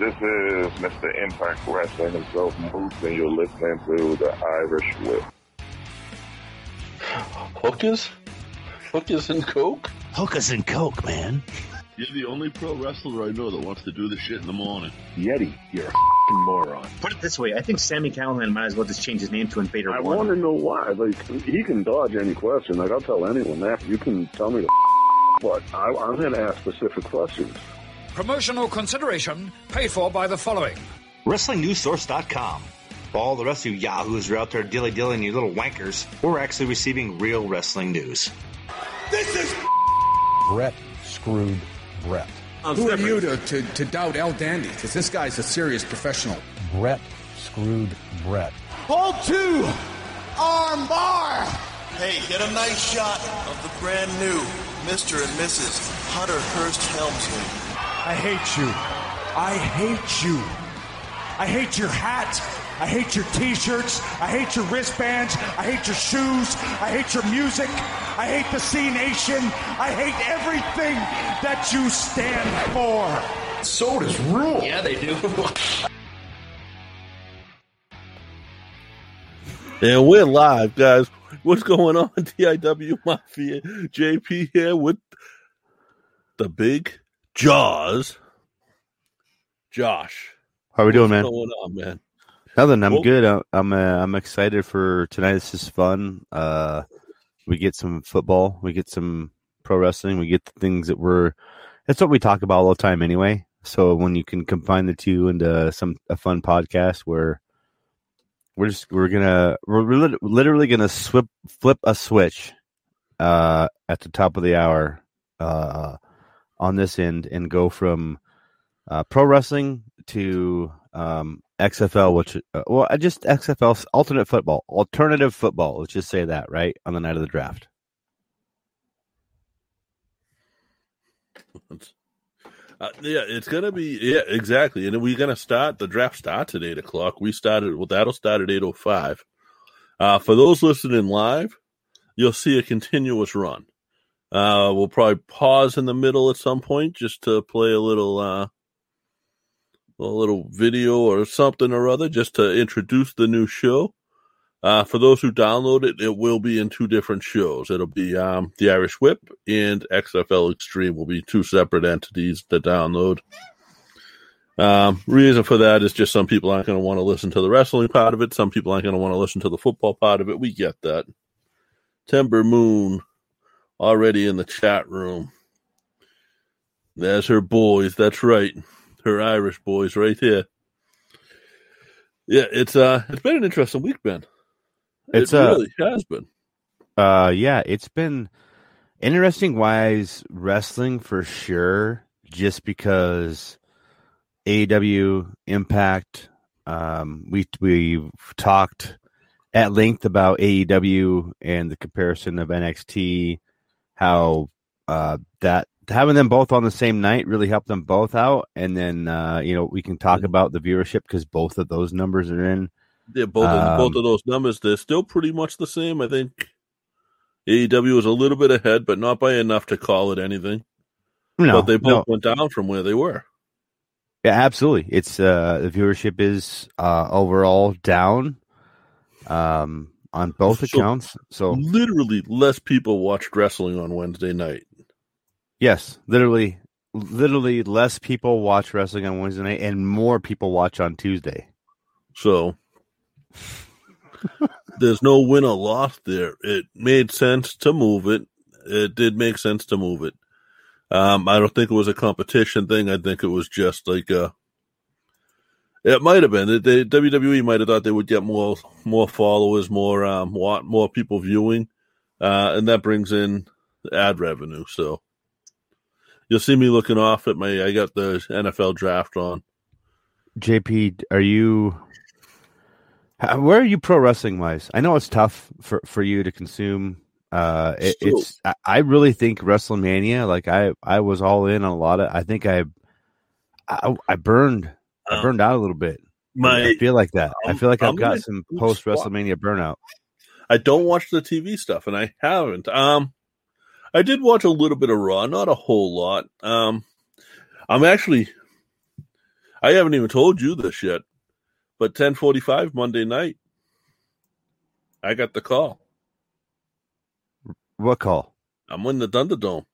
This is Mr. Impact Wrestling himself, Moose, and you're listening to the Irish Whip. Hookers? Hookers and Coke? Hookers and Coke, man. You're the only pro wrestler I know that wants to do this shit in the morning. Yeti, you're a f***ing moron. Put it this way, I think Sami Callihan might as well just change his name to Invader I want to know why. Like, he can dodge any question. Like, I'll tell anyone that. You can tell me the but I, I'm going to ask specific questions. Promotional consideration paid for by the following. WrestlingNewsSource.com. For all the rest of you yahoos who are out there dilly dillying you little wankers, we're actually receiving real wrestling news. This is Brett screwed Brett. Who are you to, to, to doubt El Dandy? Because this guy's a serious professional. Brett screwed Brett. Hold two! Arm bar! Hey, get a nice shot of the brand new Mr. and Mrs. Hunter Hearst Helmsley. I hate you. I hate you. I hate your hat. I hate your t-shirts. I hate your wristbands. I hate your shoes. I hate your music. I hate the C Nation. I hate everything that you stand for. Sodas rule. Yeah, they do. And we're live, guys. What's going on, DIW Mafia? JP here with the big Jaws. Josh. How are we doing, what's man? going on, man? Nothing. I'm Well- good. I'm I'm, uh, I'm excited for tonight. This is fun. Uh, we get some football. We get some pro wrestling. We get the things that we're. That's what we talk about all the time, anyway. So when you can combine the two into some a fun podcast where we're just we're gonna we're literally gonna swip flip a switch uh, at the top of the hour uh, on this end and go from uh, pro wrestling to um, XFL, which uh, well, just XFL alternate football, alternative football. Let's just say that right on the night of the draft. Uh, yeah, it's gonna be yeah, exactly. And we're gonna start the draft starts at eight o'clock. We started well that'll start at eight oh five. Uh for those listening live, you'll see a continuous run. Uh we'll probably pause in the middle at some point just to play a little uh a little video or something or other just to introduce the new show. Uh, for those who download it, it will be in two different shows. It'll be um, the Irish Whip and XFL Extreme will be two separate entities to download. Um, reason for that is just some people aren't going to want to listen to the wrestling part of it. Some people aren't going to want to listen to the football part of it. We get that. Timber Moon already in the chat room. There's her boys. That's right, her Irish boys right here. Yeah, it's uh, it's been an interesting week, Ben. It's, it uh, really has been. Uh, yeah, it's been interesting. Wise wrestling for sure, just because AEW Impact. Um, we we've talked at length about AEW and the comparison of NXT, how uh, that having them both on the same night really helped them both out, and then uh, you know we can talk about the viewership because both of those numbers are in. Yeah, both of, both Um, of those numbers, they're still pretty much the same. I think AEW is a little bit ahead, but not by enough to call it anything. No, but they both no. went down from where they were. Yeah, absolutely. It's uh the viewership is uh overall down um on both So- accounts. So Literally, less people watched wrestling on Wednesday night. yes, literally literally less people watch wrestling on Wednesday night and more people watch on Tuesday. So there's no win or loss there. It made sense to move it. It did make sense to move it. Um, I don't think it was a competition thing. I think it was just like a. It might have been. The, WWE might have thought they would get more more followers, more um, want more people viewing, uh, and that brings in ad revenue. So you'll see me looking off at my. I got the NFL draft on. JP, are you where are you pro wrestling wise? I know it's tough for for you to consume uh it, it's I, I really think WrestleMania like I I was all in on a lot of I think I I, I burned I Um, burned out a little bit. my- I feel like that. I I'm- feel like I've I'm got some post WrestleMania burnout. I don't watch the TV stuff, and I haven't. Um, I did watch a little bit of Raw, not a whole lot. Um, I'm actually, I haven't even told you this yet, but 10:45 Monday night, I got the call. What call? I'm in the Thunderdome.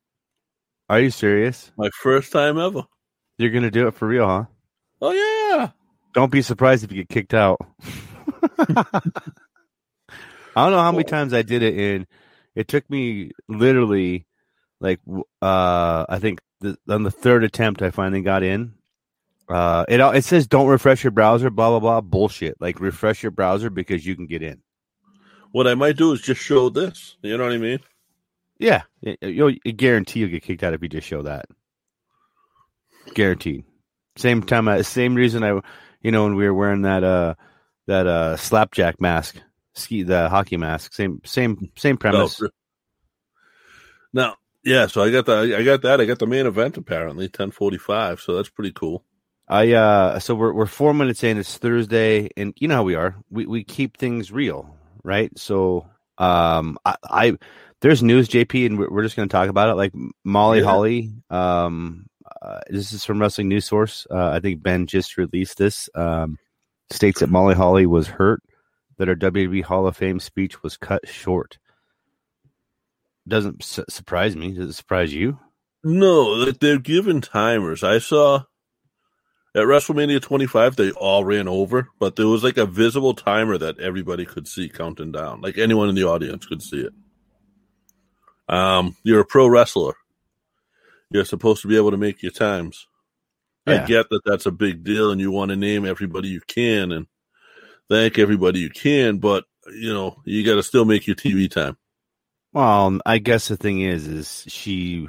Are you serious? My first time ever. You're gonna do it for real, huh? Oh yeah. Don't be surprised if you get kicked out. I don't know how many times I did it, and it took me literally like uh I think the, on the third attempt I finally got in. Uh, it it says don't refresh your browser, blah blah blah, bullshit. Like refresh your browser because you can get in. What I might do is just show this. You know what I mean? Yeah, you'll guarantee you'll get kicked out if you just show that. Guaranteed. Same time, uh, same reason I, you know, when we were wearing that uh that uh slapjack mask, ski the hockey mask. Same same same premise. Oh, now, yeah, so I got the I got that. I got the main event apparently ten forty five. So that's pretty cool. I uh so we're we're four minutes in. It's Thursday, and you know how we are. We we keep things real, right? So um I, I there's news, JP, and we're, we're just going to talk about it. Like Molly Yeah. Holly, um, uh, this is from Wrestling News Source. Uh, I think Ben just released this. Um, states that Molly Holly was hurt, that her WWE Hall of Fame speech was cut short. Doesn't su- surprise me. Does it surprise you? No, that they're given timers. I saw at WrestleMania 25, they all ran over, but there was like a visible timer that everybody could see counting down. Like anyone in the audience could see it. Um, you're a pro wrestler. You're supposed to be able to make your times. I get that that's a big deal and you want to name everybody you can and thank everybody you can, but you know, you got to still make your TV time. Well, I guess the thing is, is she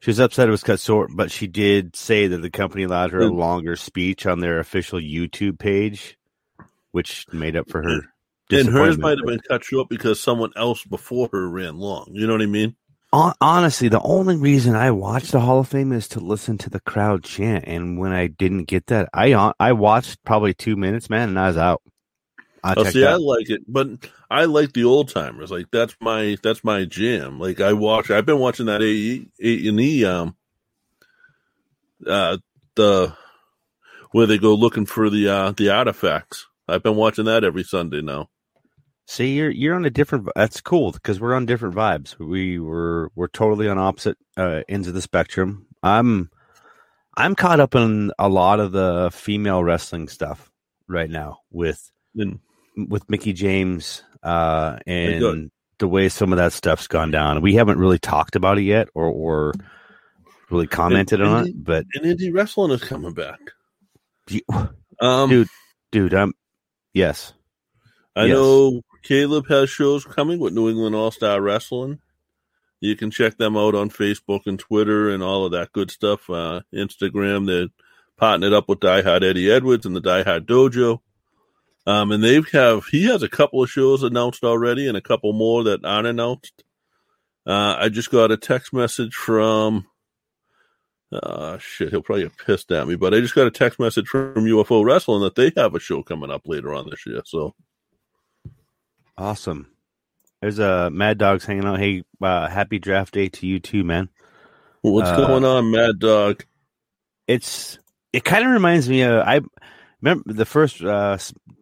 she was upset it was cut short, but she did say that the company allowed her a Mm. longer speech on their official YouTube page, which made up for her. And hers might have been cut short because someone else before her ran long. You know what I mean? Hon- honestly, the only reason I watched the Hall of Fame is to listen to the crowd chant, and when I didn't get that, I on- I watched probably two minutes, man, and I was out. I Oh, see, I like it, but I like the old timers. Like that's my that's my jam. Like I watch. I've been watching that A A and E um uh the where they go looking for the uh the artifacts. I've been watching that every Sunday now. See, you're you're on a different. That's cool because we're on different vibes. We were we're totally on opposite uh, ends of the spectrum. I'm I'm caught up in a lot of the female wrestling stuff right now with And with Mickie James uh, and the way some of that stuff's gone down. We haven't really talked about it yet or or really commented and on indie- it, but and indie wrestling is coming back. you, Um, dude, dude, I'm yes. I Yes. know Caleb has shows coming with New England All Star Wrestling. You can check them out on Facebook and Twitter and all of that good stuff. Uh, Instagram, they're partnered up with Die Hard Eddie Edwards and the Die Hard Dojo. Um, and they have he has a couple of shows announced already and a couple more that aren't announced. Uh, I just got a text message from uh shit, he'll probably get pissed at me, but I just got a text message from UFO Wrestling that they have a show coming up later on this year. So Awesome. There's a uh, Mad Dogs hanging out. Hey, uh, happy draft day to you too, man. What's Uh, going on, Mad Dog? It's it kind of reminds me of I remember the first uh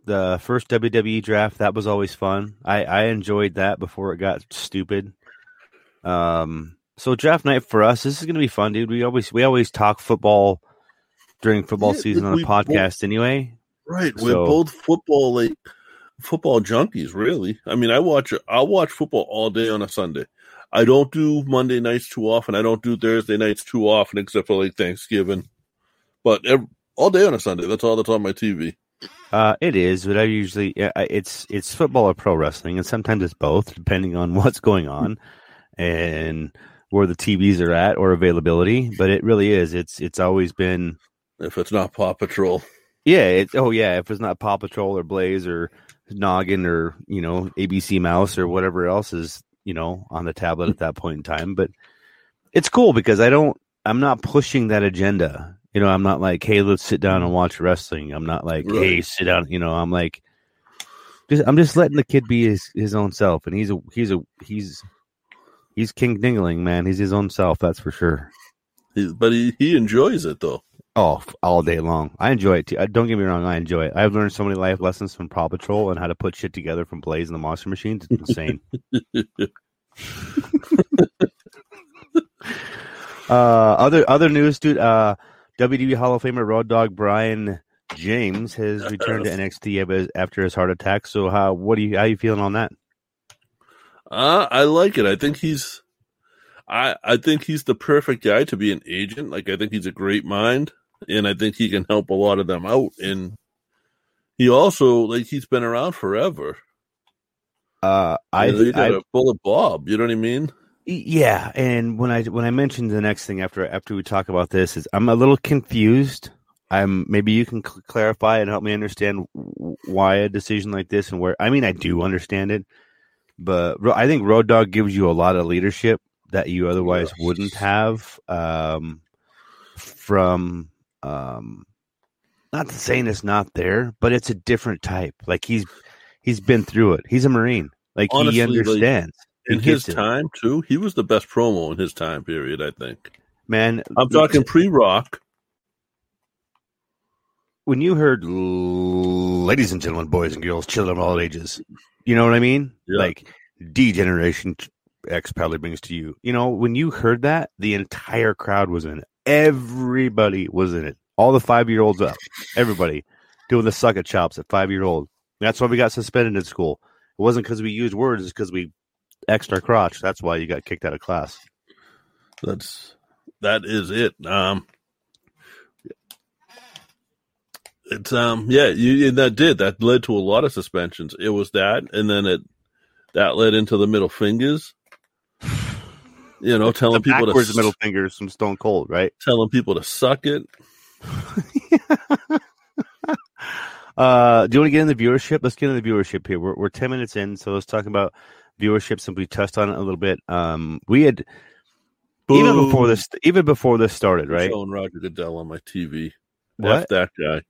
the first WWE draft that was always fun. I I enjoyed that before it got stupid. Um so draft night for us this is going to be fun, dude. We always we always talk football during football Yeah, season on we the both- podcast anyway. Right, we're both football like football junkies, really. I mean, I watch I'll watch football all day on a Sunday. I don't do Monday nights too often. I don't do Thursday nights too often, except for like Thanksgiving. But ev all day on a Sunday. That's all that's on my TV. Uh, it is, but I usually it's it's football or pro wrestling, and sometimes it's both, depending on what's going on and where the TVs are at or availability. But it really is. It's it's always been If it's not Paw Patrol, yeah. It, oh yeah, if it's not Paw Patrol or Blaze or Noggin or you know ABC Mouse or whatever else is you know on the tablet at that point in time. But it's cool because I don't. I'm not pushing that agenda. You know, I'm not like, hey, let's sit down and watch wrestling. I'm not like, hey, sit down. You know, I'm like, just I'm just letting the kid be his, his own self, and he's a he's a he's he's King Dingling, man. He's his own self, that's for sure. but he, he enjoys it though. Oh, all day long. I enjoy it too. Don't get me wrong, I enjoy it. I've learned so many life lessons from Paw Patrol and how to put shit together from Blaze and the Monster Machines. It's insane. uh, other other news, dude. Uh, WWE Hall of Famer Road Dog Brian James has returned to NXT after his heart attack. So, how what do you how you feeling on that? Uh, I like it. I think he's, I I think he's the perfect guy to be an agent. Like I think he's a great mind, and I think he can help a lot of them out. And he also like he's been around forever. Uh, I, You know, you got I a bullet Bob. You know what I mean? Yeah, and when I when I mentioned the next thing after after we talk about this is I'm a little confused. I'm maybe you can cl- clarify and help me understand w- why a decision like this and where. I mean, I do understand it, but I think Road Dog gives you a lot of leadership that you otherwise wouldn't have. Um, from um, not saying it's not there, but it's a different type. Like he's he's been through it. He's a Marine. Like Honestly, he like, understands. He in his gets it. time too, he was the best promo in his time period. I think. man. I'm talking pre-rock. when you heard ladies and gentlemen, boys and girls, children of all ages, you know what I mean? Yeah. Like D Generation X probably brings to you. You know, when you heard that, the entire crowd was in it. Everybody was in it. All the five year olds up. Everybody doing the suck at chops at five year old. That's why we got suspended in school. It wasn't because we used words, it's because we X'd our crotch. That's why you got kicked out of class. That's that is it. Um, it's um yeah you and that did that led to a lot of suspensions. It was that, and then it that led into the middle fingers. You know, telling The people to backwards s- middle fingers from Stone Cold, right? telling people to suck it. Uh, do you want to get into viewership? Let's get into viewership here. We're, we're 10 minutes in, so let's talk about viewership since we touched on it a little bit. Um, we had, even before this, even before this started, right? Showing Roger Goodell on my TV. What? F that guy.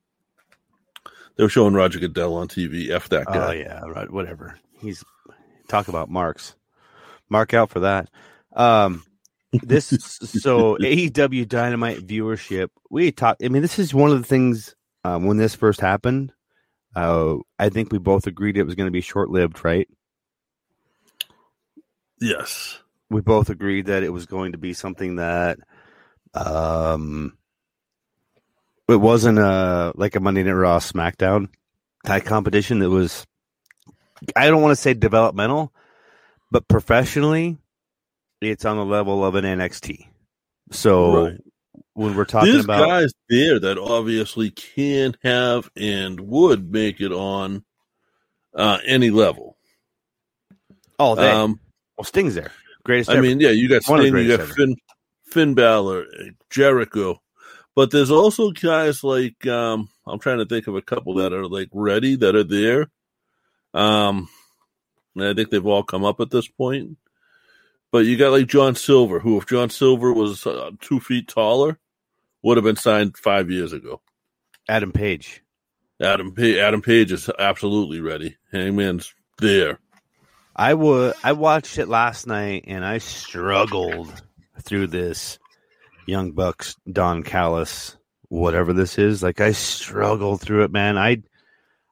They were showing Roger Goodell on TV. F that guy. Oh, yeah, right. Whatever. He's, talk about marks. Mark out for that. Um, this, so AEW Dynamite viewership, we talked, I mean, this is one of the things, um, when this first happened, uh, I think we both agreed it was going to be short lived, right? Yes. we both agreed that it was going to be something that um it wasn't a like a Monday Night Raw SmackDown type competition that was I don't want to say developmental, but professionally it's on the level of an NXT. So Right. when we're talking There's about guys there that obviously can have and would make it on uh, any level. oh they, Um, well Sting's there. Greatest I ever. mean, yeah, you got One Sting, you got ever. Finn, Finn Balor, Jericho, but there's also guys like um, I'm trying to think of a couple that are like ready that are there. Um, and I think they've all come up at this point. But you got like John Silver, who, if John Silver was uh, two feet taller, would have been signed five years ago. Adam Page. Adam pa- Adam Page is absolutely ready. Hangman's there. I would. I watched it last night and I struggled through this Young Bucks Don Callis whatever this is. Like I struggled through it, man. I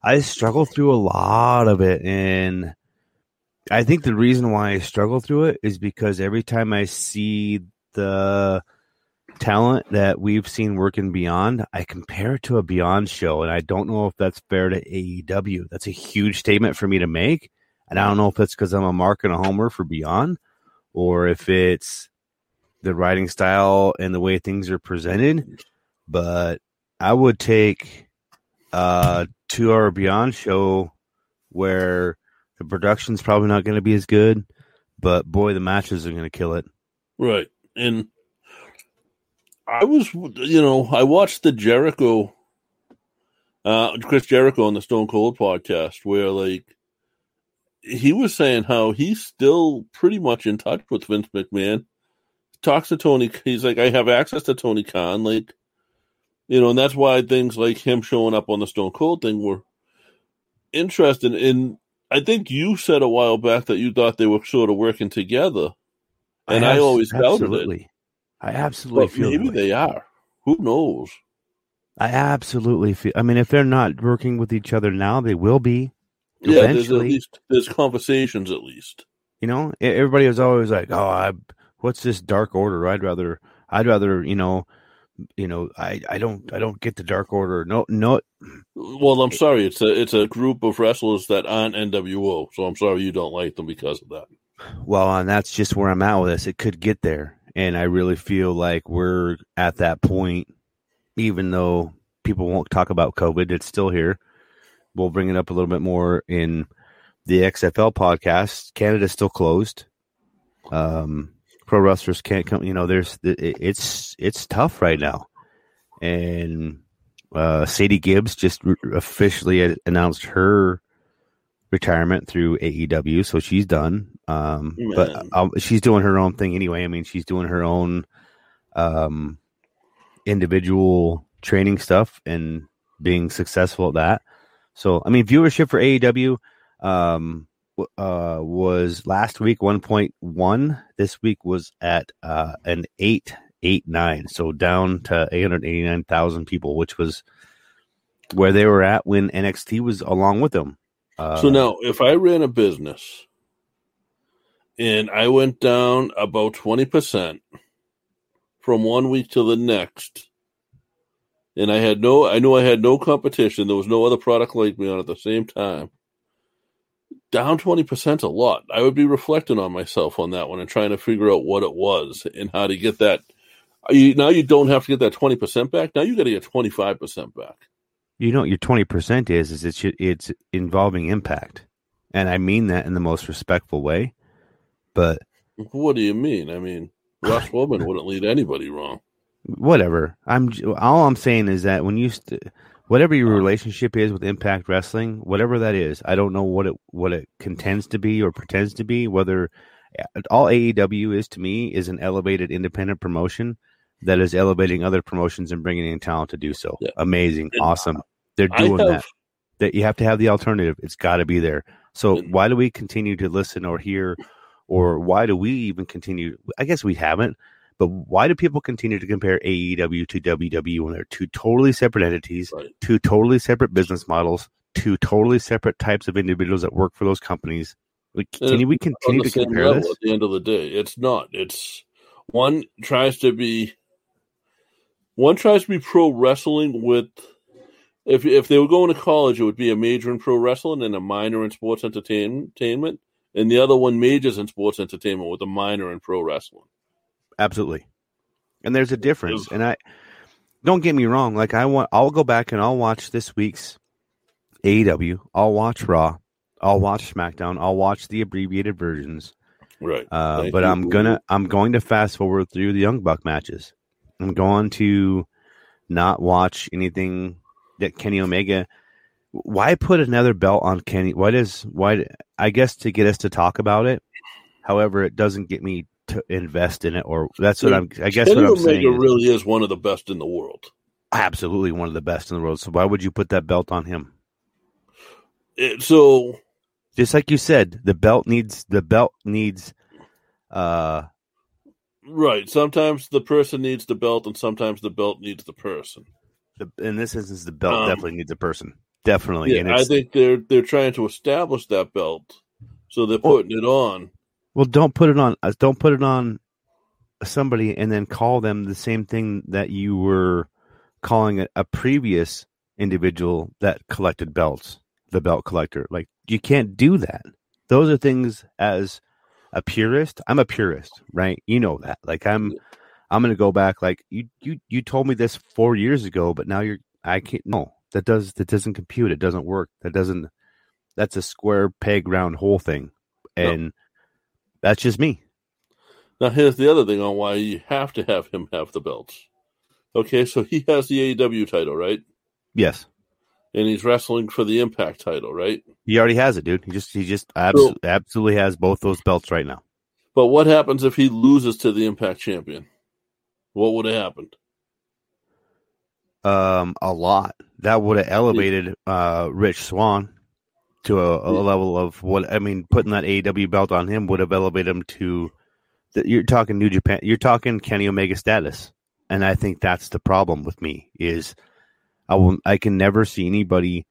I struggled through a lot of it, and I think the reason why I struggle through it is because every time I see the talent that we've seen working beyond, I compare it to a Beyond show, and I don't know if that's fair to AEW. That's a huge statement for me to make. And I don't know if it's because I'm a mark and a homer for Beyond, or if it's the writing style and the way things are presented. But I would take a two hour Beyond show where the production's probably not going to be as good, but boy, the matches are going to kill it. Right. And I was, you know, I watched the Jericho, uh, Chris Jericho on the Stone Cold podcast, where like he was saying how he's still pretty much in touch with Vince McMahon. Talks to Tony. He's like, I have access to Tony Khan, like, you know, and that's why things like him showing up on the Stone Cold thing were interesting. And I think you said a while back that you thought they were sort of working together, and I, abs- always doubted it. I absolutely But feel maybe they are. Who knows? I absolutely feel. I mean, if they're not working with each other now, they will be. Yeah, there's at eventually. least there's conversations at least. You know, everybody was always like, "Oh, I, what's this Dark Order? I'd rather, I'd rather, you know, you know, I, I don't, I don't get the Dark Order. No, no, Well, I'm sorry, it's a it's a group of wrestlers that aren't NWO, so I'm sorry you don't like them because of that. Well, and that's just where I'm at with this. It could get there. And I really feel like we're at that point, even though people won't talk about COVID, it's still here. We'll bring it up a little bit more in the XFL podcast. Canada's still closed. Um, pro wrestlers can't come, you know, there's, it- it's, it's tough right now. And, uh, Sadie Gibbs just officially announced her retirement through AEW, so she's done. Um, but um, she's doing her own thing anyway. I mean, she's doing her own um, individual training stuff and being successful at that. So, I mean, viewership for AEW um, uh, was last week 1.1. This week was at uh, an 889, so down to 889,000 people, which was where they were at when NXT was along with them. Uh, so now, if I ran a business and I went down about twenty percent from one week to the next, and I had no, I knew I had no competition. There was no other product like me on at the same time. Down twenty percent, a lot. I would be reflecting on myself on that one and trying to figure out what it was and how to get that. You, now you don't have to get that twenty percent back. Now you got to get twenty five percent back. you know what your 20% is is it's it's involving impact and i mean that in the most respectful way but What do you mean? I mean, Ross Woman wouldn't lead anybody wrong. whatever i'm all i'm saying is that when you st- whatever your relationship is with impact wrestling whatever that is i don't know what it what it contends to be or pretends to be whether eh, all aew is to me is an elevated independent promotion that is elevating other promotions and bringing in talent to do so. Amazing. Awesome. They're doing have- that that you have to have the alternative. It's got to be there. So why do we continue to listen or hear, or why do we even continue? I guess we haven't, but why do people continue to compare AEW to WWE when they're two totally separate entities, two totally separate business models, two totally separate types of individuals that work for those companies? Like, Can Uh, we continue to compare level this? At the end of the day, it's not. It's one tries to be one tries to be pro wrestling with. If if they were going to college, it would be a major in pro wrestling and a minor in sports entertainment, and the other one majors in sports entertainment with a minor in pro wrestling. Absolutely. And there's a difference. And I don't get me wrong. Like I want, I'll go back and I'll watch this week's AEW. I'll watch Raw. I'll watch SmackDown. I'll watch the abbreviated versions. Right. Uh, but. I'm gonna, I'm going to fast forward through the Young Buck matches. I'm going to not watch anything that Kenny Omega. Why put another belt on Kenny? Why does why? I guess to get us to talk about it. However, it doesn't get me to invest in it, or that's what I'm. I guess Kenny what I'm Omega saying. really is one of the best in the world. absolutely one of the best in the world. So why would you put that belt on him? It, so Just like you said, the belt needs the belt needs. Uh, right, sometimes the person needs the belt, and sometimes the belt needs the person. the, in this instance, the belt Um, definitely needs a person. Definitely, Yeah, and I think they're they're trying to establish that belt, so they're putting it on. Well, don't put it on. uh, Don't put it on somebody and then call them the same thing that you were calling a, a previous individual that collected belts, the belt collector. Like you can't do that. Those are things as a purist. I'm a purist, right? You know that. Like I'm. I'm gonna go back. Like you, you, you told me this four years ago, but now you're. I can't. No, that does that doesn't compute. It doesn't work. That doesn't. That's a square peg round hole thing, No. That's just me. Now, here's the other thing on why you have to have him have the belts. Okay, so he has the AEW title, right? Yes, And he's wrestling for the Impact title, right? he already has it, dude. He just he just abso- absolutely has both those belts right now. But what happens if he loses to the Impact champion? What would have happened? Um, a lot that would have elevated uh Rich Swann to a, a level of what I mean. Putting that AEW belt on him would have elevated him to. That you're talking New Japan. You're talking Kenny Omega status, and I think that's the problem with me is I will. I can never see anybody,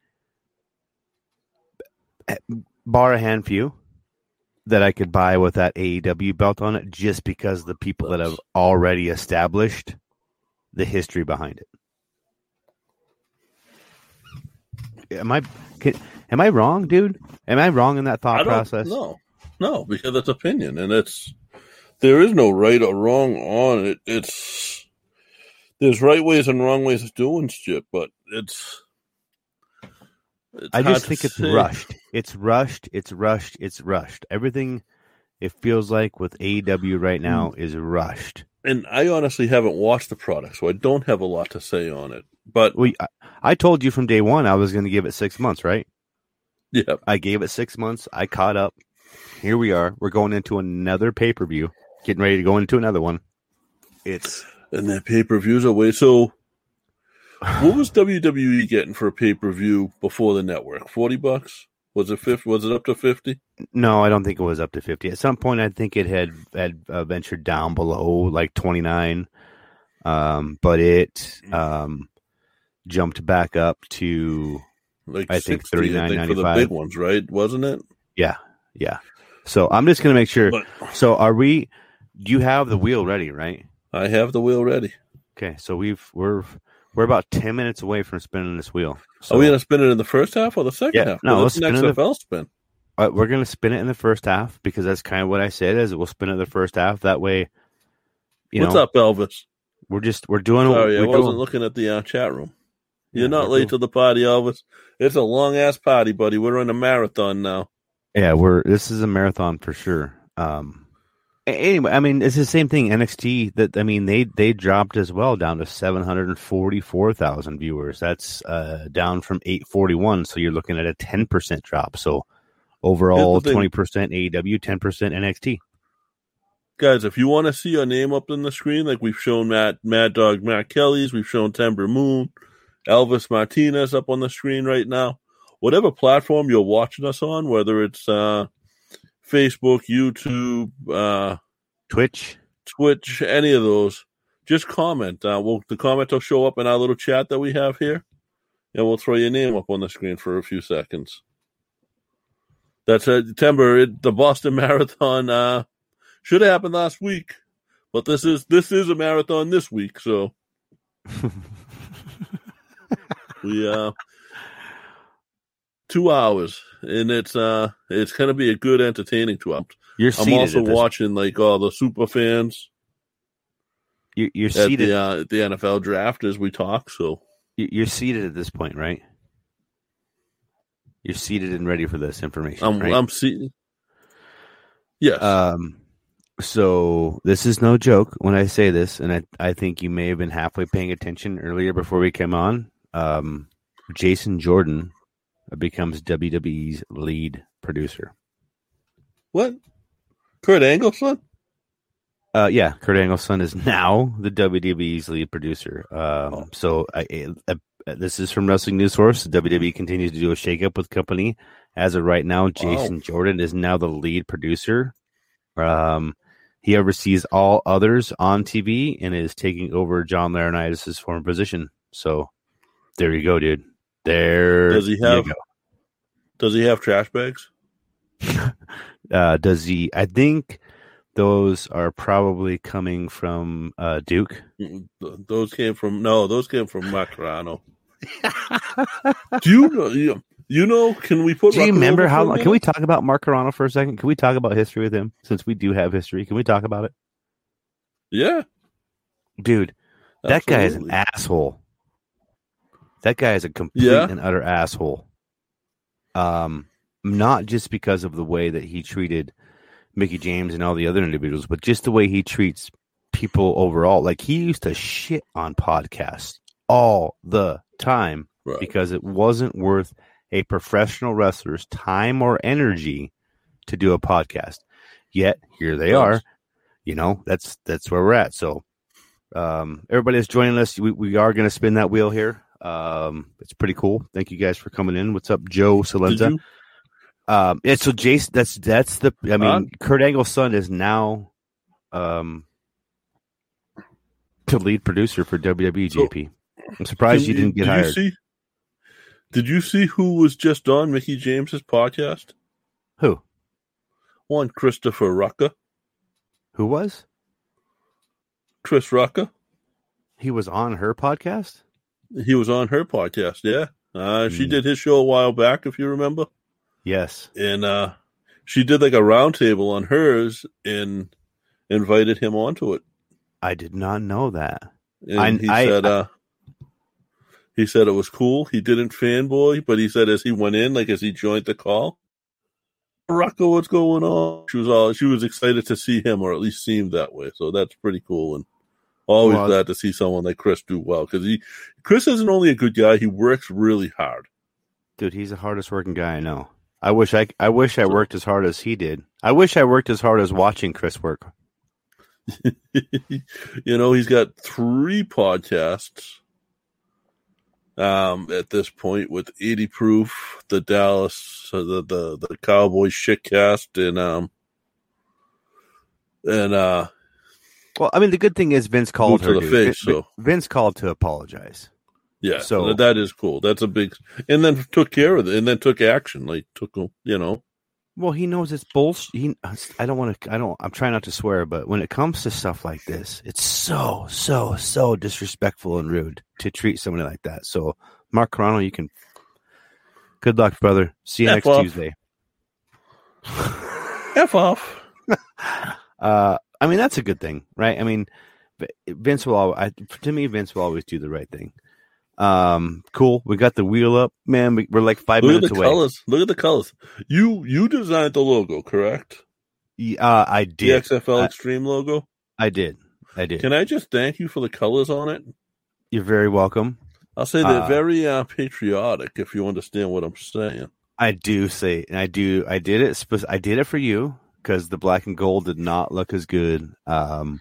bar a hand few, that I could buy with that AEW belt on it, just because the people that have already established the history behind it. Am I? Can, am I wrong, dude? Am I wrong in that thought process? No, no, because it's opinion, and it's there is no right or wrong on it. It's there's right ways and wrong ways of doing shit, but it's. it's I just think it's say. rushed. It's rushed. It's rushed. It's rushed. Everything it feels like with AEW right now hmm. is rushed. and I honestly haven't watched the product, so I don't have a lot to say on it. But we, I, I told you from day one I was going to give it six months, right? Yeah, I gave it six months. I caught up. Here we are. We're going into another pay per view. Getting ready to go into another one. It's and that pay per views away. So, what was WWE getting for a pay per view before the network? Forty bucks? Was it fifty? Was it up to fifty? no, I don't think it was up to fifty. At some point, I think it had had uh, ventured down below like twenty nine, um, but it um, jumped back up to Like I think 60, thirty I nine ninety for the big ones, right? Wasn't it? Yeah, yeah. So I'm just gonna make sure. But- so are we? Do you have the wheel ready? Right. I have the wheel ready. Okay. So we've we're we're about ten minutes away from spinning this wheel. So Are we gonna spin it in the first half or the second Yeah, half? no, Well, let's spin next the- spin. uh, we're gonna spin it in the first half because that's kind of what I said. Is we'll spin it the first half. That way, you What's know, up, Elvis? we're just we're doing. Sorry, I we're wasn't doing- looking at the uh, chat room. You're Yeah, not late to the party, Elvis. It's a long ass party, buddy. We're on a marathon now. Yeah, we're this is a marathon for sure. Um anyway, I mean it's the same thing. NXT that I mean they they dropped as well down to seven hundred and forty four thousand viewers. That's uh down from eight forty one. So you're looking at a ten percent drop. So overall Here's the thing. twenty percent AEW, ten percent NXT. Guys, if you want to see your name up in the screen, like we've shown Matt Mad Dog Matt Kelly's, we've shown Timber Moon, Elvis Martinez up on the screen right now. Whatever platform you're watching us on, whether it's uh, Facebook, YouTube, uh, Twitch, Twitch, any of those, just comment. Uh, we'll, the comment will show up in our little chat that we have here, and we'll throw your name up on the screen for a few seconds. That's it. Timber, it, the Boston Marathon uh, should have happened last week, but this is this is a marathon this week, so we uh two hours, and it's uh it's gonna be a good entertaining two hours. You're I'm also watching like all the super fans You, you're at seated. the uh, the NFL draft as we talk. So you- You're seated at this point, right? You're seated and ready for this information. I'm right? I'm seeing. Yes. Um, so this is no joke when I say this, and I, I think you may have been halfway paying attention earlier before we came on. Um, Jason Jordan becomes WWE's lead producer. what? Kurt Angle's son? Uh, yeah, Kurt Angle's son is now the WWE's lead producer. Um, Oh. so I, I, this is from Wrestling News Source. WWE continues to do a shakeup with company. As of right now, Jason Jordan is now the lead producer. Um, he oversees all others on TV and is taking over John Laurinaitis' former position. So there you go, dude. There Does he have? Does he have trash bags? Uh, does he? I think those are probably coming from uh, Duke. Those came from no. Those came from Macarano. Do you know? You, you know? Can we put? Do you remember how long? Can we talk about Mark Carrano for a second? Can we talk about history with him since we do have history? Can we talk about it? Yeah, Dude, that guy is an asshole. That guy is a complete Yeah? and utter asshole. Um, not just because of the way that he treated Mickie James and all the other individuals, but just the way he treats people overall. Like he used to shit on podcasts all the time Right. because it wasn't worth a professional wrestler's time or energy to do a podcast. Yet here they are. You know, that's that's where we're at. So um everybody that's joining us, we, we are gonna spin that wheel here. Um it's pretty cool. Thank you guys for coming in. What's up, Joe Salenza? Um yeah, so Jason that's that's the I mean? Kurt Angle's son is now um the lead producer for WWE So- JP. I'm surprised you Can didn't get did hired. You see, did you see who was just on Mickie James's podcast? Who? One Christopher Rucker. Who was? Chris Rucker. He was on her podcast. He was on her podcast. Yeah, uh, she Hmm. did his show a while back, if you remember. Yes. and uh she did like a roundtable on hers and invited him onto it. I did not know that. And I- he I- said uh he said it was cool. He didn't fanboy, but he said as he went in, like as he joined the call, Rocco, what's going on? She was all she was excited to see him, or at least seemed that way. So that's pretty cool, and always Well, glad to see someone like Chris do well because he Chris isn't only a good guy; he works really hard. Dude, he's the hardest working guy I know. I wish I I wish I worked as hard as he did. I wish I worked as hard as watching Chris work. you know, he's got three podcasts um at this point with 80 proof, the Dallas uh, the the the Cowboys shitcast and um and uh Well, I mean, the good thing is Vince called Boot her to the dude. face, Vin- so. Vince called to apologize. yeah, So- so that is cool. That's a big and then took care of it and then took action, like took you know. Well, he knows it's bullshit. He, I don't want to. I don't. I'm trying not to swear, but when it comes to stuff like this, it's so, so, so disrespectful and rude to treat somebody like that. So, Mark Carrano, you can. Good luck, brother. See you F next off. Tuesday. F off. Uh, I mean, that's a good thing, right? I mean, Vince will. Always, I, to me, Vince will always do the right thing. Um, cool. We got the wheel up, man. We, we're like five Look at minutes the away. colors. Look at the colors. You you designed the logo, correct? Uh, I The did. XFL I, Extreme logo. I did. I did. Can I just thank you for the colors on it? You're very welcome. I'll say they're Uh, very uh, patriotic, if you understand what I'm saying. I do say, and I do, I did it. I did it for you because the black and gold did not look as good um,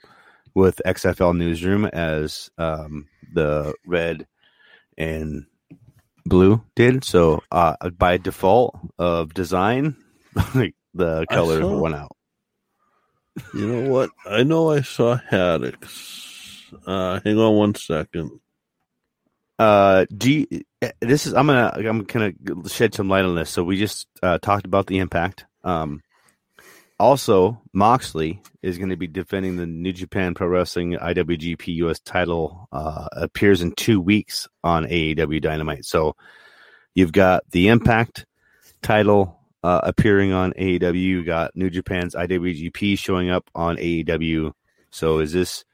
with XFL Newsroom as um, the red and blue did. So uh, by default of design, the colors saw- went out. You know what? I know I saw Haddix. Uh, hang on one second. Uh, do you, eh, this is I'm gonna I'm gonna shed some light on this. So we just uh, talked about the impact. Um, also Moxley is going to be defending the New Japan Pro Wrestling IWGP US title. Uh, appears in two weeks on AEW Dynamite. So you've got the Impact title uh, appearing on AEW. You got New Japan's IWGP showing up on AEW. So is this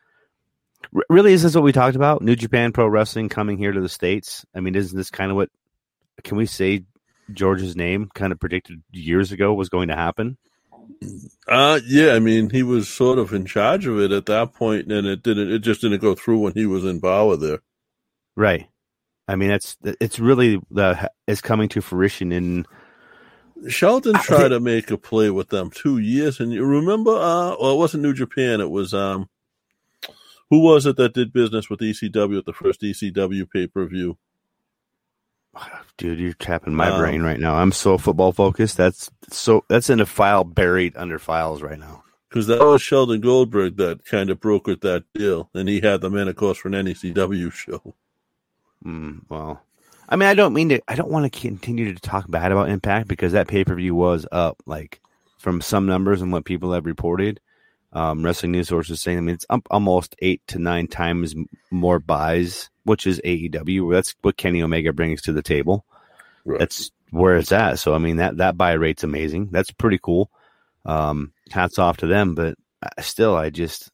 really is this what we talked about? New Japan Pro Wrestling coming here to the states. I mean, isn't this kind of what can we say? George's name kind of predicted years ago was going to happen. Uh, yeah, I mean, he was sort of in charge of it at that point, and it didn't. It just didn't go through when he was in Bauer there. Right. I mean, it's it's really the is coming to fruition in. Sheldon tried to make a play with them two years, and you remember? Uh, well, it wasn't New Japan. It was um, who was it that did business with ECW at the first ECW pay per view? Dude, you're tapping my Um, brain right now. I'm so football focused. That's so that's in a file buried under files right now. Because that was Sheldon Goldberg that kind of brokered that deal, and he had them in, of course, for an NECW show. Mm, well, I mean, I don't mean to. I don't want to continue to talk bad about Impact because that pay per view was up, like from some numbers and what people have reported. Um, Wrestling News sources saying, I mean, it's up almost eight to nine times more buys, which is AEW. That's what Kenny Omega brings to the table. Right. That's where it's at. So, I mean, that that buy rate's amazing. That's pretty cool. Um, hats off to them, but uh, still, I just,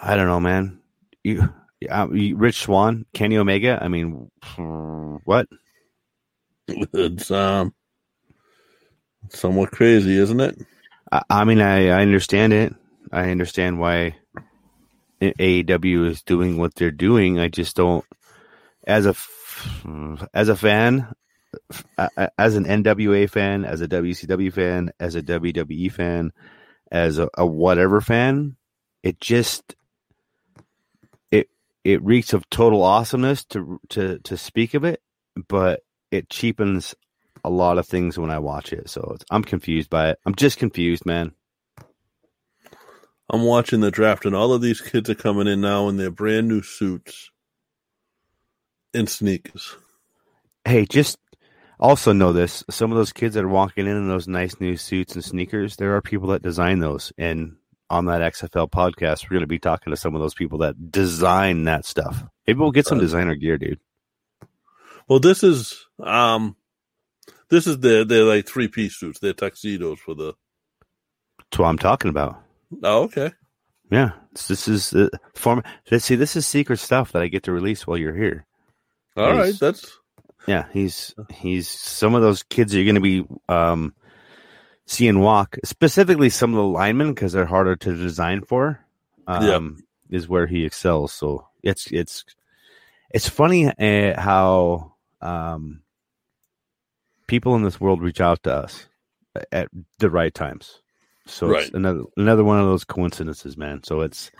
I don't know, man. You, yeah, you- Rich Swann, Kenny Omega. I mean, what? It's um somewhat crazy, isn't it? I, I mean, I, I understand it. I understand why AEW is doing what they're doing. I just don't, as a as a fan, as an NWA fan, as a WCW fan, as a WWE fan, as a, a whatever fan, it just it it reeks of total awesomeness to to to speak of it, but it cheapens a lot of things when I watch it. So it's, I'm confused by it. I'm just confused, man. I'm watching the draft, and all of these kids are coming in now in their brand new suits. and sneakers. Hey, just also know this: some of those kids that are walking in in those nice new suits and sneakers, there are people that design those. And on that XFL podcast, we're going to be talking to some of those people that design that stuff. Maybe we'll get some designer gear, dude. Well, this is um, this is their their like three piece suits, They're tuxedos for the. That's what I'm talking about. Oh, okay. Yeah, this is the form. Let's see, this is secret stuff that I get to release while you're here. All right, He's- that's Yeah, he's he's some of those kids you're going to be um, seeing walk, specifically some of the linemen because they're harder to design for. Um, is where he excels. So it's it's it's funny uh, how um, people in this world reach out to us at the right times. So it's another another one of those coincidences, man. So it's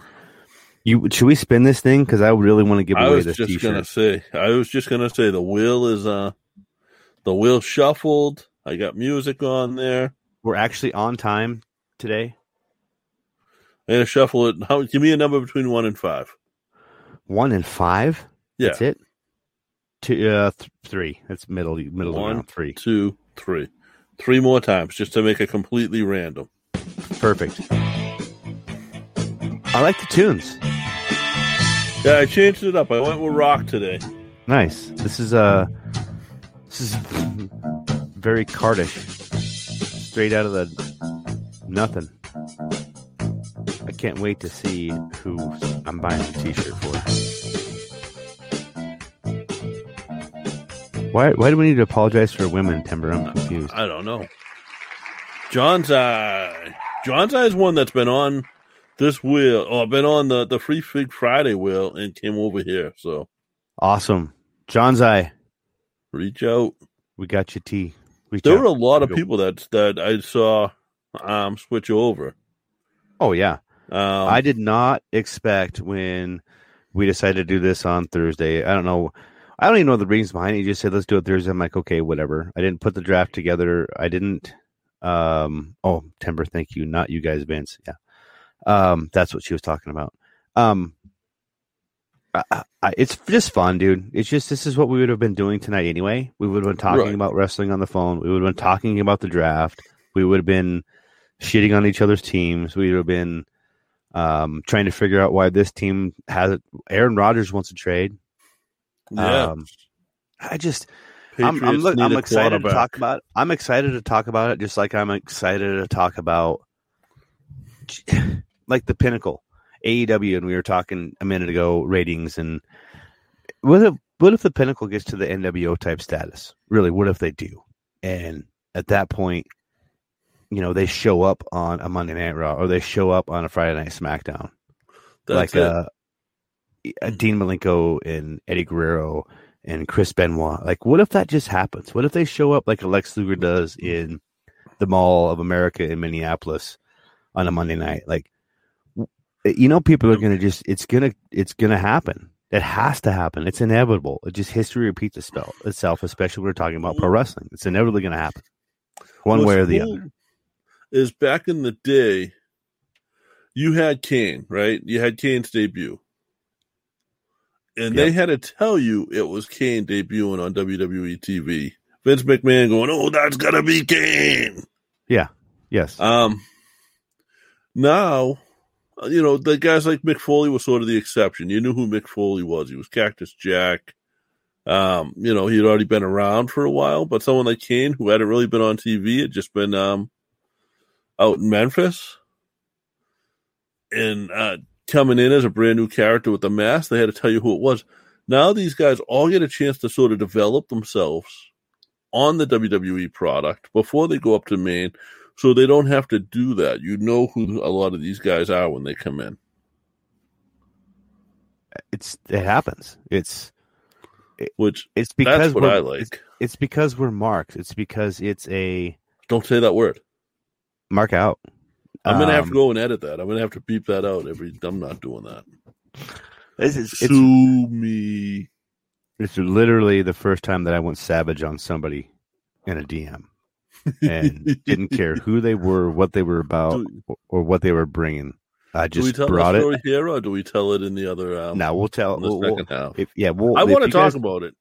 you. Should we spin this thing? Because I really want to give I away was this just T-shirt. gonna say. I was just gonna say the wheel is uh, the wheel shuffled. I got music on there. We're actually on time today. I'm gonna shuffle it. How? Give me a number between one and five. One and five. Yeah. That's it. Two, uh, th- three. That's middle, middle One, round. Three. two, three. Three more times just to make it completely random. Perfect. I like the tunes. Yeah, I changed it up. I went with rock today. Nice. This is uh, this is very cardish. Straight out of the nothing. I can't wait to see who I'm buying the t-shirt for. Why? Why do we need to apologize for women, Timber? I'm confused. I don't know. John's Eye. John's Eye is one that's been on this wheel, or been on the the Free Fig Friday wheel, and came over here. So Awesome, John's eye. reach out. We got you, T. Reach There out. were a lot of people that that I saw um switch over. Oh yeah. Um, I did not expect when we decided to do this on Thursday. I don't know. I don't even know the reasons behind it. You just said let's do it Thursday. I'm like, okay, whatever. I didn't put the draft together. I didn't. Um. Oh, Timber, thank you. Not you guys, Vince. Yeah. Um. That's what she was talking about. Um. I, I- it's just fun, dude. It's just this is what we would have been doing tonight anyway. We would have been talking Right. about wrestling on the phone. We would have been talking about the draft. We would have been shitting on each other's teams. We would have been um, trying to figure out why this team has Aaron Rodgers wants to trade. Yeah, Um, I just I'm, I'm, Patriots look, I'm excited to talk about. I'm excited to talk about it, just like I'm excited to talk about like the pinnacle AEW, and we were talking a minute ago ratings and what if what if the pinnacle gets to the NWO type status? Really, what if they do? And at that point, you know, they show up on a Monday Night Raw or they show up on a Friday Night SmackDown That's like uh, uh, Uh, Dean Malenko and Eddie Guerrero and Chris Benoit. Like, what if that just happens? What if they show up like Lex Luger does in the Mall of America in Minneapolis on a Monday night? Like, eh, you know, people are gonna just it's gonna it's gonna happen. It has to happen. It's inevitable. It just history repeats itself, itself especially when we're talking about pro mm. wrestling. It's inevitably going to happen, one What's way or the cool other. Is back in the day, you had Kane, right? You had Kane's debut. And they had to tell you it was Kane debuting on WWE TV. Vince McMahon going, Oh, that's gotta be Kane. Yeah. Yes. Um now you know, the guys like Mick Foley was sort of the exception. You knew who Mick Foley was. He was Cactus Jack. Um, you know, he had already been around for a while, but someone like Kane, who hadn't really been on TV, had just been um out in Memphis and uh coming in as a brand new character with the mask, they had to tell you who it was. Now these guys all get a chance to sort of develop themselves on the WWE product before they go up to main, so they don't have to do that. You know who a lot of these guys are when they come in. it's it happens. It's Which it's because that's what I like. It's, it's because we're marked. It's because it's a Don't say that word. mark out. I'm gonna have to Um, go and edit that. I'm gonna have to beep that out every. I'm not doing that. It's, it's, Sue me. it's literally the first time that I went savage on somebody in a DM and didn't care who they were, what they were about, or, or what they were bringing. I just do we tell brought it. story here, or do we tell it in the other? Um, Now we'll tell. in the we'll- we'll- second half. if, yeah, we'll, I want to talk guys- about it.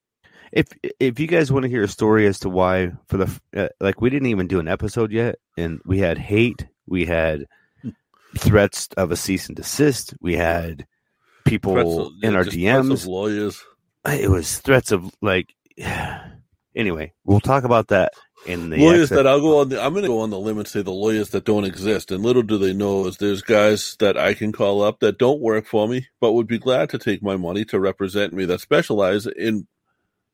if if you guys want to hear a story as to why for the uh, like we didn't even do an episode yet and we had hate we had hmm. threats of a cease and desist we had people of- in our just of dms lawyers. Uh, it was threats of like anyway we'll talk about that in the lawyers exit. that I'll go on. The, I'm going to go on the limb and say the lawyers that don't exist. And little do they know is there's guys that I can call up that don't work for me, but would be glad to take my money to represent me. That specialize in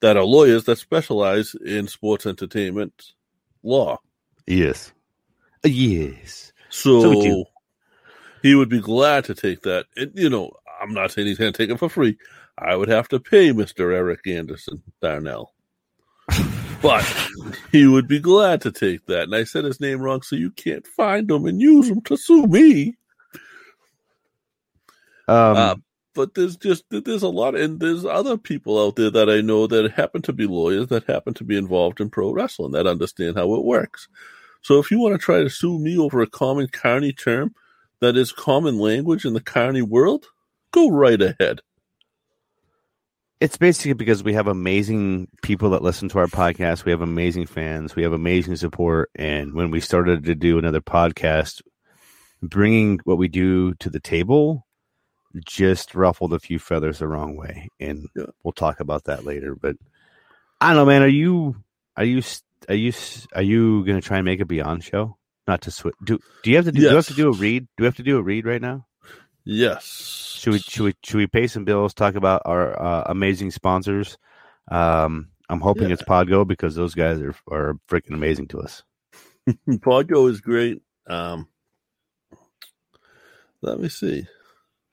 that are lawyers that specialize in sports entertainment law. yes yes So, So he would be glad to take that. And, you know, I'm not saying he's going to take it for free. I would have to pay Mr. Eric Anderson Darnell. but he would be glad to take that. And I said his name wrong, so you can't find him and use him to sue me. um Uh, but there's just there's a lot, and there's other people out there that I know that happen to be lawyers that happen to be involved in pro wrestling that understand how it works. So if you want to try to sue me over a common carny term that is common language in the carny world, go right ahead. it's basically because we have amazing people that listen to our podcast. We have amazing fans. We have amazing support. And when we started to do another podcast, bringing what we do to the table just ruffled a few feathers the wrong way. And Yeah. we'll talk about that later. But I don't know, man. Are you, are you, are you, are you going to try and make a Beyond show? Not to switch. Do, do you have to do, do you have to do a read? Do we have to do a read right now? Yes. Should we should we should we pay some bills? Talk about our uh, amazing sponsors. Um, I'm hoping Yeah. it's Podgo because those guys are are freaking amazing to us. Podgo is great. Um, let me see.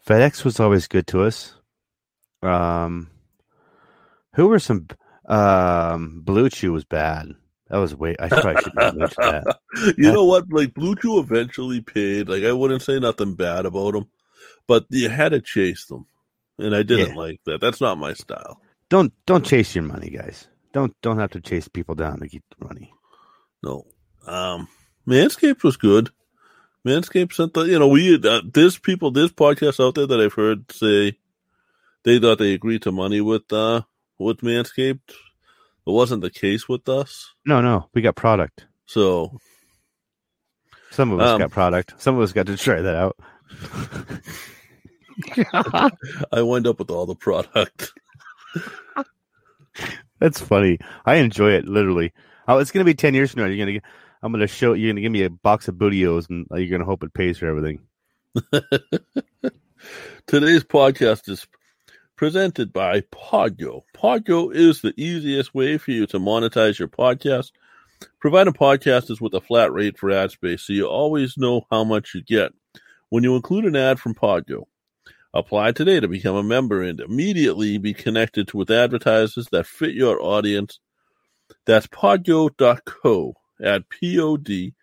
FedEx was always good to us. Um, who were some? Um, Blue Chew was bad. That was way. I probably shouldn't have mentioned that. you know what? Like Blue Chew eventually paid. Like I wouldn't say nothing bad about him, but you had to chase them, and I didn't Yeah. like that. That's not my style. Don't don't chase your money, guys. Don't don't have to chase people down to get the money. No. Um, Manscaped was good. Manscaped sent the. You know, we uh, there's people, there's podcasts out there that I've heard say they thought they agreed to money with uh with Manscaped. It wasn't the case with us. No, no, we got product. So Some of us Um, got product. Some of us got to try that out. I wind up with all the product. That's funny. I enjoy it literally. Oh, it's gonna be ten years from now. You're gonna. I'm gonna show. You're gonna give me a box of bootios, and uh, you're gonna hope it pays for everything. Today's podcast is presented by Podgo. Podgo is the easiest way for you to monetize your podcast. Providing podcasters with a flat rate for ad space, so you always know how much you get when you include an ad from Podgo. Apply today to become a member and immediately be connected with advertisers that fit your audience. That's podgo.co at P-O-D-G-O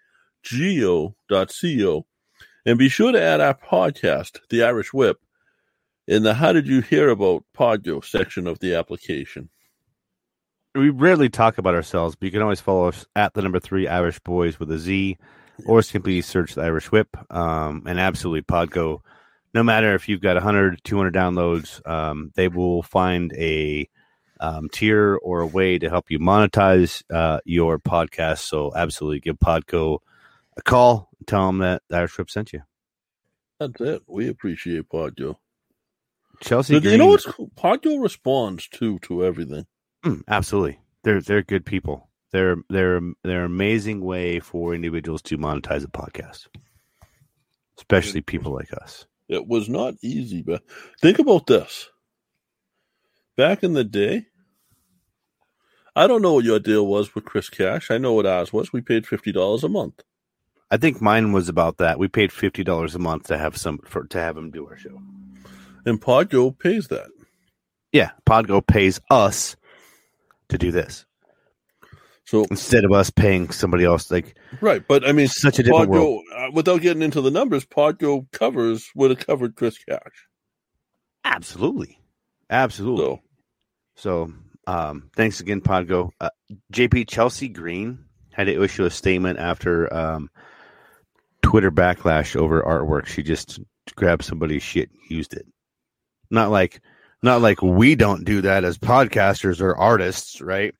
dot And be sure to add our podcast, The Irish Whip, in the How Did You Hear About Podgo section of the application. We rarely talk about ourselves, but you can always follow us at the number three Irish Boys with a Z, or simply search the Irish Whip. Um, and absolutely, Podgo. No matter if you've got 100, 200 downloads, um, they will find a um, tier or a way to help you monetize uh, your podcast. So, absolutely, give Podgo a call. And tell them that the Irish Whip sent you. That's it. We appreciate Podgo. Chelsea, You Green, know what's cool? Responds too to everything. Mm, absolutely. They're they're good people. They're they're they're an amazing way for individuals to monetize a podcast, especially people like us. It was not easy, but think about this. Back in the day, I don't know what your deal was with Chris Cash. I know what ours was. We paid fifty dollars a month. I think mine was about that. We paid fifty dollars a month to have some for to have him do our show. And Podgo pays that. Yeah, Podgo pays us to do this. So instead of us paying somebody else, like Right, but I mean, Such a different Podgo, uh, without getting into the numbers, Podgo covers would have covered Chris Cash. absolutely, absolutely. So, So, um, thanks again, Podgo. Uh, JP Chelsea Green had to issue a statement after um, Twitter backlash over artwork. She just grabbed somebody's shit and used it. Not like not like we don't do that as podcasters or artists, right?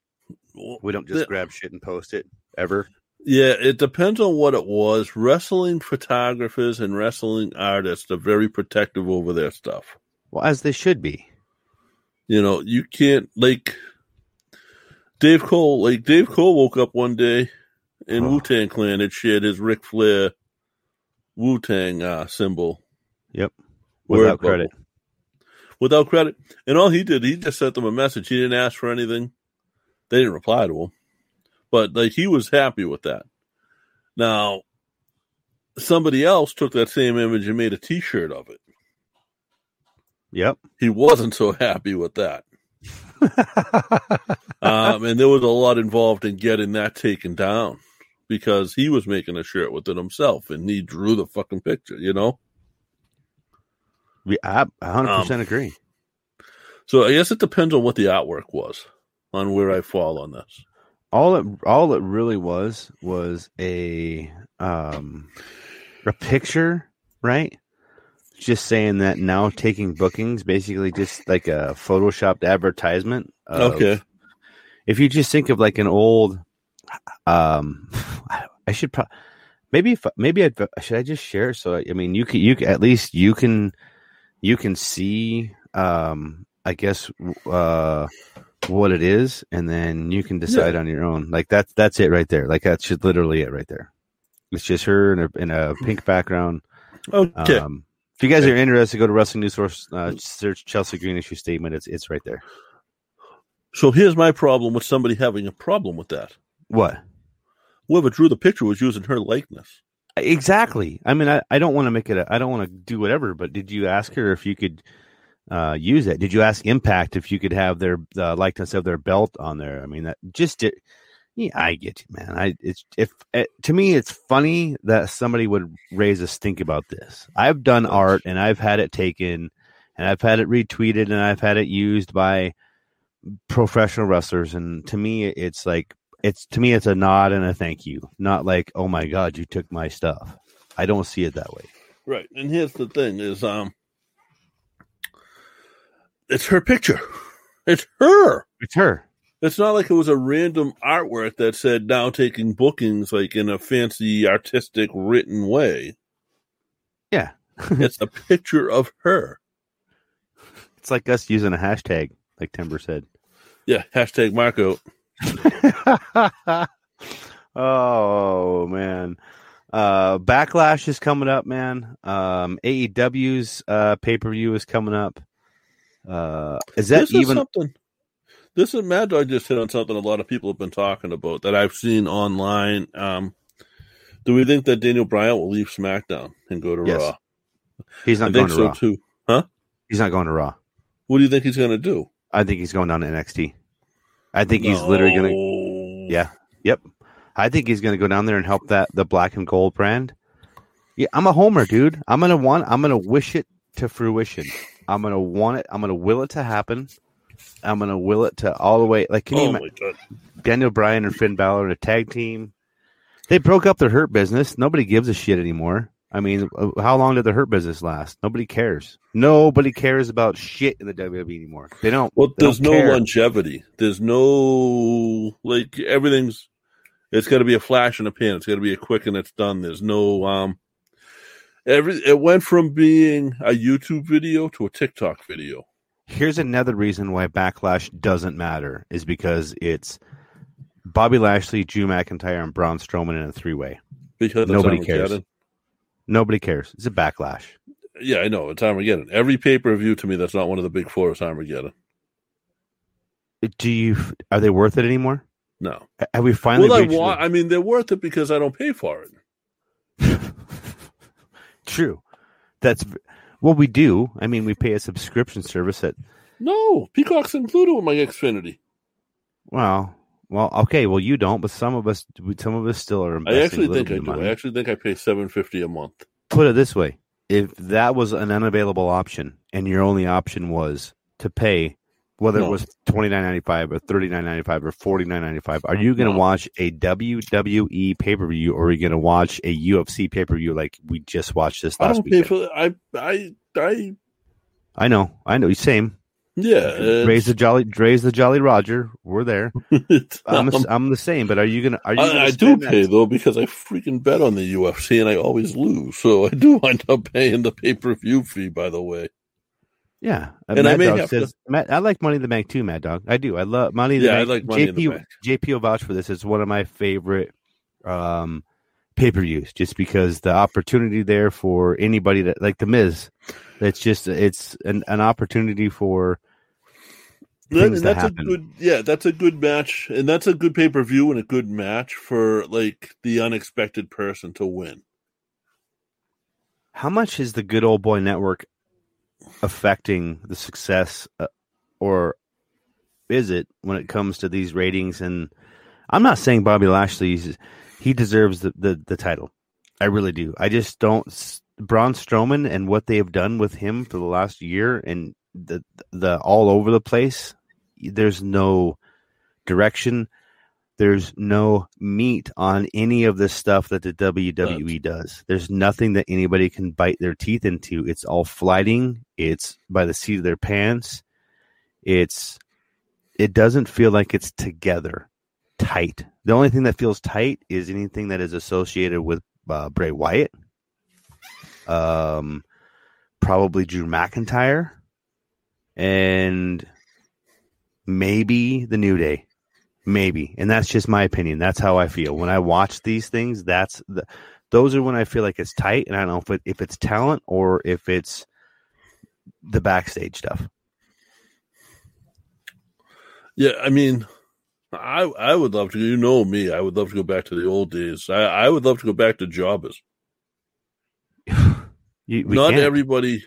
We don't just grab shit and post it ever. Yeah, it depends on what it was. Wrestling photographers and wrestling artists are very protective over their stuff. Well, as they should be. You know, you can't like Dave Cole. Like Dave Cole woke up one day in Wu Tang Clan had shared his Ric Flair Wu Tang uh, symbol. Yep. Without bubble. Without credit, and all he did, he just sent them a message. He didn't ask for anything. They didn't reply to him, but like he was happy with that. Now, somebody else took that same image and made a T-shirt of it. Yep. He wasn't so happy with that. um, and there was a lot involved in getting that taken down because he was making a shirt with it himself and he drew the fucking picture, you know? We, I 100% Um, agree. So I guess it depends on what the artwork was, on where I fall on this. all it all it really was was a um a picture right just saying that now taking bookings basically just like a photoshopped advertisement of- Okay. if you just think of like an old um i should probably maybe if maybe I'd, should i just share so i mean you can you can, at least you can you can see um i guess uh what it is and then you can decide Yeah. on your own like that's that's it right there like that's just literally it right there it's just her in a, in a pink background Okay. um if you guys are interested go to wrestling news source uh, search chelsea green issue statement it's it's right there So here's my problem with somebody having a problem with that. what Whoever drew the picture was using her likeness. Exactly. I mean, I, I don't want to make it. A, I don't want to do whatever. But did you ask her if you could uh, use it? Did you ask Impact if you could have their uh, likeness of their belt on there? I mean, that just it. Yeah, I get you, man. I it's if it, to me, it's funny that somebody would raise a stink about this. I've done art and I've had it taken, and I've had it retweeted, and I've had it used by professional wrestlers. And to me, it's like it's to me, it's a nod and a thank you, not like, oh my god, you took my stuff. I don't see it that way. Right. And here's the thing is um it's her picture. It's her. It's her. It's not like it was a random artwork that said now taking bookings like in a fancy artistic written way. Yeah. it's a picture of her. It's like us using a hashtag, like Timber said. Yeah, hashtag Marco. oh man. Uh Backlash is coming up, man. Um AEW's uh pay-per-view is coming up. Uh is that this even is something this is Mad Dog just hit on something a lot of people have been talking about that I've seen online. Um do we think that Daniel Bryan will leave SmackDown and go to Yes. Raw? He's not I going think to so Raw. too. Huh? He's not going to Raw. What do you think he's gonna do? I think he's going down to NXT. I think he's literally going to Yeah. Yep. I think he's going to go down there and help that the black and gold brand. Yeah, I'm a homer, dude. I'm going to want I'm going to wish it to fruition. I'm going to want it. I'm going to will it to happen. I'm going to will it to all the way like can you Oh ima- my god. Daniel Bryan and Finn Balor in a tag team. They broke up their hurt business. Nobody gives a shit anymore. I mean, uh, how long did the hurt business last? Nobody cares. Nobody cares about shit in the WWE anymore. They don't. Well, they there's don't no care. longevity. There's no like everything's. It's got to be a flash in a pan. It's got to be a quick and it's done. There's no um. Every it went from being a YouTube video to a TikTok video. Here's another reason why Backlash doesn't matter is because it's Bobby Lashley, Drew McIntyre, and Braun Strowman in a three way. Because nobody cares. Nobody cares. It's a backlash. Yeah, I know it's Armageddon. Every pay per view to me that's not one of the big four is Armageddon. Do you? Are they worth it anymore? No. Have we finally? well, I want. the- I mean, they're worth it because I don't pay for it. True. That's well, we do. I mean, we pay a subscription service that. No, Peacock's included with my Xfinity. Well, well, okay. Well, you don't, but some of us, some of us still are. I actually think I do. money. I actually think I pay seven fifty a month. Put it this way: if that was an unavailable option, and your only option was to pay whether No. it was twenty nine ninety five or thirty nine ninety five or forty nine ninety five, are you going to No. watch a WWE pay per view or are you going to watch a UFC pay per view like we just watched this last week? I I I I know, I know. Same. Yeah. Raise the jolly, raise the jolly Roger. We're there. I'm, the, um, I'm the same. But are you gonna? Are you? gonna I, I do pay though because I freaking bet on the UFC and I always lose, so I do wind up paying the pay per view fee. By the way, Yeah, And I Mad may Dog have says, Matt, I like Money in the Bank too, Mad Dog. I do. I love Money in the Yeah, I like Money in the Bank. JP will vouch for this. It's one of my favorite um, pay per views, just because the opportunity there for anybody that like the Miz. It's just it's an, an opportunity for That- and that's happen. a good yeah, that's a good match, and that's a good pay per view and a good match for like the unexpected person to win. How much is the Good Old Boy Network affecting the success, uh, or is it when it comes to these ratings? And I'm not saying Bobby lashley he deserves the, the, the title. I really do. I just don't. Braun Strowman and what they have done with him for the last year and the the all over the place. There's no direction. There's no meat on any of the stuff that the WWE does. There's nothing that anybody can bite their teeth into. It's all flighting. It's by the seat of their pants. It's it doesn't feel like it's together, tight. The only thing that feels tight is anything that is associated with uh, Bray Wyatt, um, probably Drew McIntyre, and maybe the New Day. Maybe, and that's just my opinion. That's how I feel when I watch these things. That's the those are when I feel like it's tight, and I don't know if it, if it's talent or if it's the backstage stuff. Yeah, I mean, I I would love to. You know me, I would love to go back to the old days. I I would love to go back to jobbers. You, Not can't. everybody.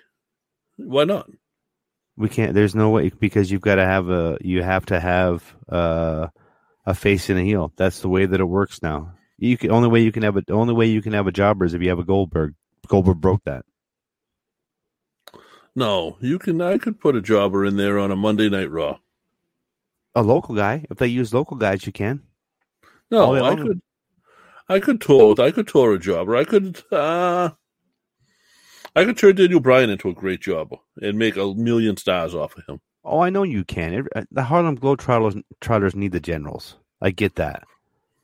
Why not? We can't. There's no way because you've got to have a. You have to have uh, a face and a heel. That's the way that it works now. You can only way you can have a. The only way you can have a jobber is if you have a Goldberg. Goldberg broke that. No, you can. I could put a jobber in there on a Monday Night Raw. A local guy. If they use local guys, you can. No, I could. I could tour. I could tour a jobber. I could. uh I could turn Daniel Bryan into a great job and make a million stars off of him. Oh, I know you can. Uh, The Harlem Globetrotters Trotters need the generals. I get that.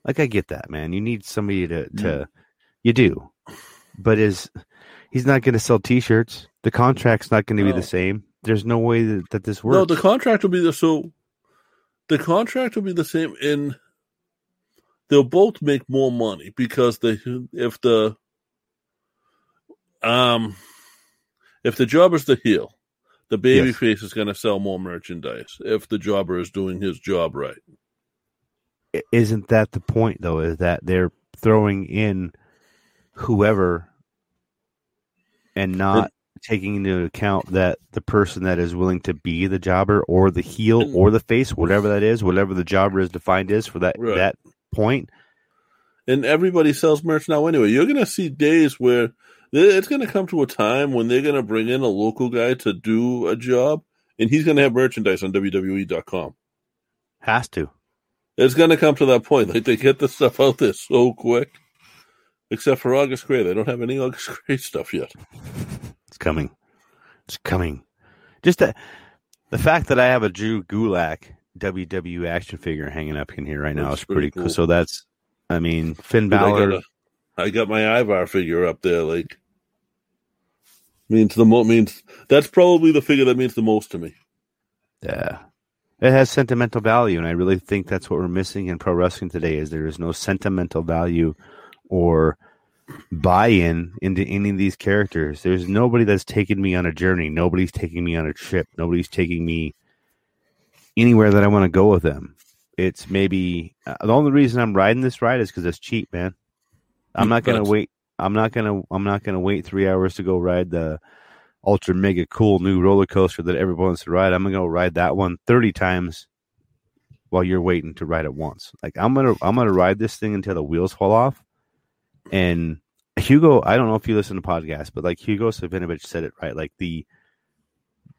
Like I get that, man. You need somebody to to. You do, but is he's not going to sell T-shirts? The contract's not going to be the same. There's no way that, that this works. No, the contract will be the so. The contract will be the same in. They'll both make more money because they if the um if the jobber's the heel, the baby Yes. face is going to sell more merchandise if the jobber is doing his job right. Isn't that the point though? Is that they're throwing in whoever and not taking into account that the person that is willing to be the jobber or the heel or the face, whatever that is, whatever the jobber is defined is for that Right. that point. and everybody sells merch now anyway. You're going to see days where it's going to come to a time when they're going to bring in a local guy to do a job, and he's going to have merchandise on WWE.com. Has to. It's going to come to that point. Like they get the stuff out there so quick. Except for August Grey, they don't have any August Grey stuff yet. It's coming. It's coming. Just the, the fact that I have a Drew Gulak WWE action figure hanging up in here right now That's is pretty pretty cool. cool. So that's, I mean, Finn Dude, I got, a, I got my Ivar figure up there. Like means the mo- means that's probably the figure that means the most to me. Yeah. It has sentimental value, and I really think that's what we're missing in pro wrestling today is there is no sentimental value or buy-in into any of these characters. There's nobody that's taken me on a journey. Nobody's taking me on a trip. Nobody's taking me anywhere that I want to go with them. It's maybe uh, the only reason I'm riding this ride is because it's cheap, man. I'm not gonna wait. I'm not gonna. I'm not gonna wait three hours to go ride the ultra mega cool new roller coaster that everyone wants to ride. I'm gonna go ride that one 30 times while you're waiting to ride it once. Like I'm gonna I'm gonna ride this thing until the wheels fall off. And Hugo, I don't know if you listen to podcasts, but like Hugo Savinovich said it right. Like the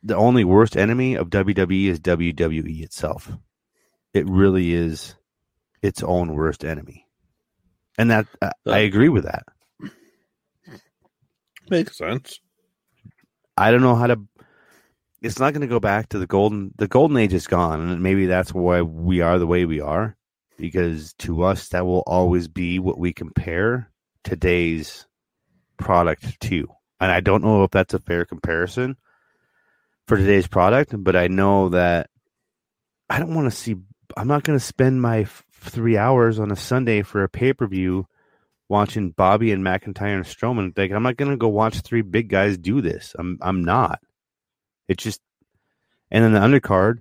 the only worst enemy of WWE is WWE itself. It really is its own worst enemy, and that I, I uh, agree with that. Makes sense. I don't know how to. It's not going to go back to the golden. The golden age is gone, and maybe that's why we are the way we are. Because to us, that will always be what we compare today's product to. And I don't know if that's a fair comparison for today's product, but I know that I don't want to see. I'm not going to spend my f- three hours on a Sunday for a pay per view watching Bobby and McIntyre and Strowman. Like I'm not to go watch three big guys do this. I'm I'm not. It's just, and then the undercard.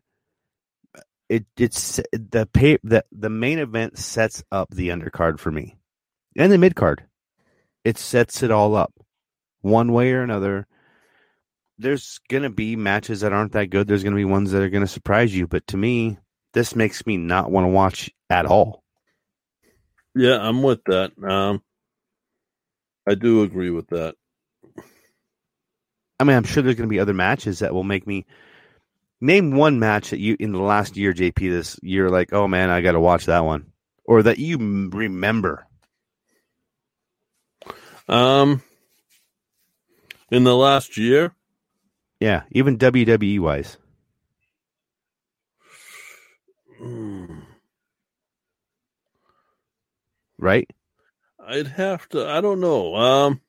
It it's the pay the the main event sets up the undercard for me, and the mid card. It sets it all up, one way or another. There's gonna be matches that aren't that good. There's gonna be ones that are gonna surprise you. But to me, this makes me not want to watch at all. Yeah, I'm with that. Um, I do agree with that. I mean, I'm sure there's going to be other matches that will make me name one match that you in the last year, JP. This year, like, oh man, I got to watch that one, or that you remember. Um, in the last year, Yeah, even WWE wise. Right? I'd have to. I don't know. Um,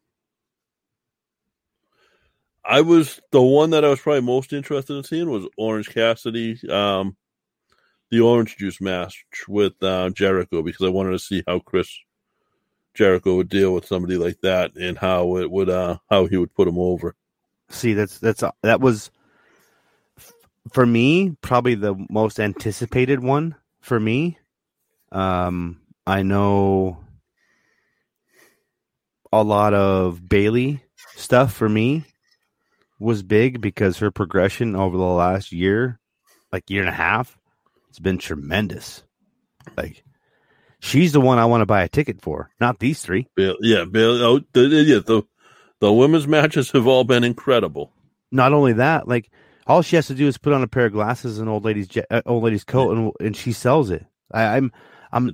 I was the one that I was probably most interested in seeing was Orange Cassidy, um, the Orange Juice match with uh, Jericho because I wanted to see how Chris Jericho would deal with somebody like that and how it would uh how he would put him over. See, that's that's that was for me probably the most anticipated one for me. Um, I know a lot of Bayley stuff for me was big because her progression over the last year, like year and a half, it's been tremendous. Like she's the one I want to buy a ticket for, not these three. Bill, yeah, Bill. Oh, the, yeah, the the women's matches have all been incredible. Not only that, like all she has to do is put on a pair of glasses and old lady's uh, old lady's coat, and and she sells it. I, I'm I'm,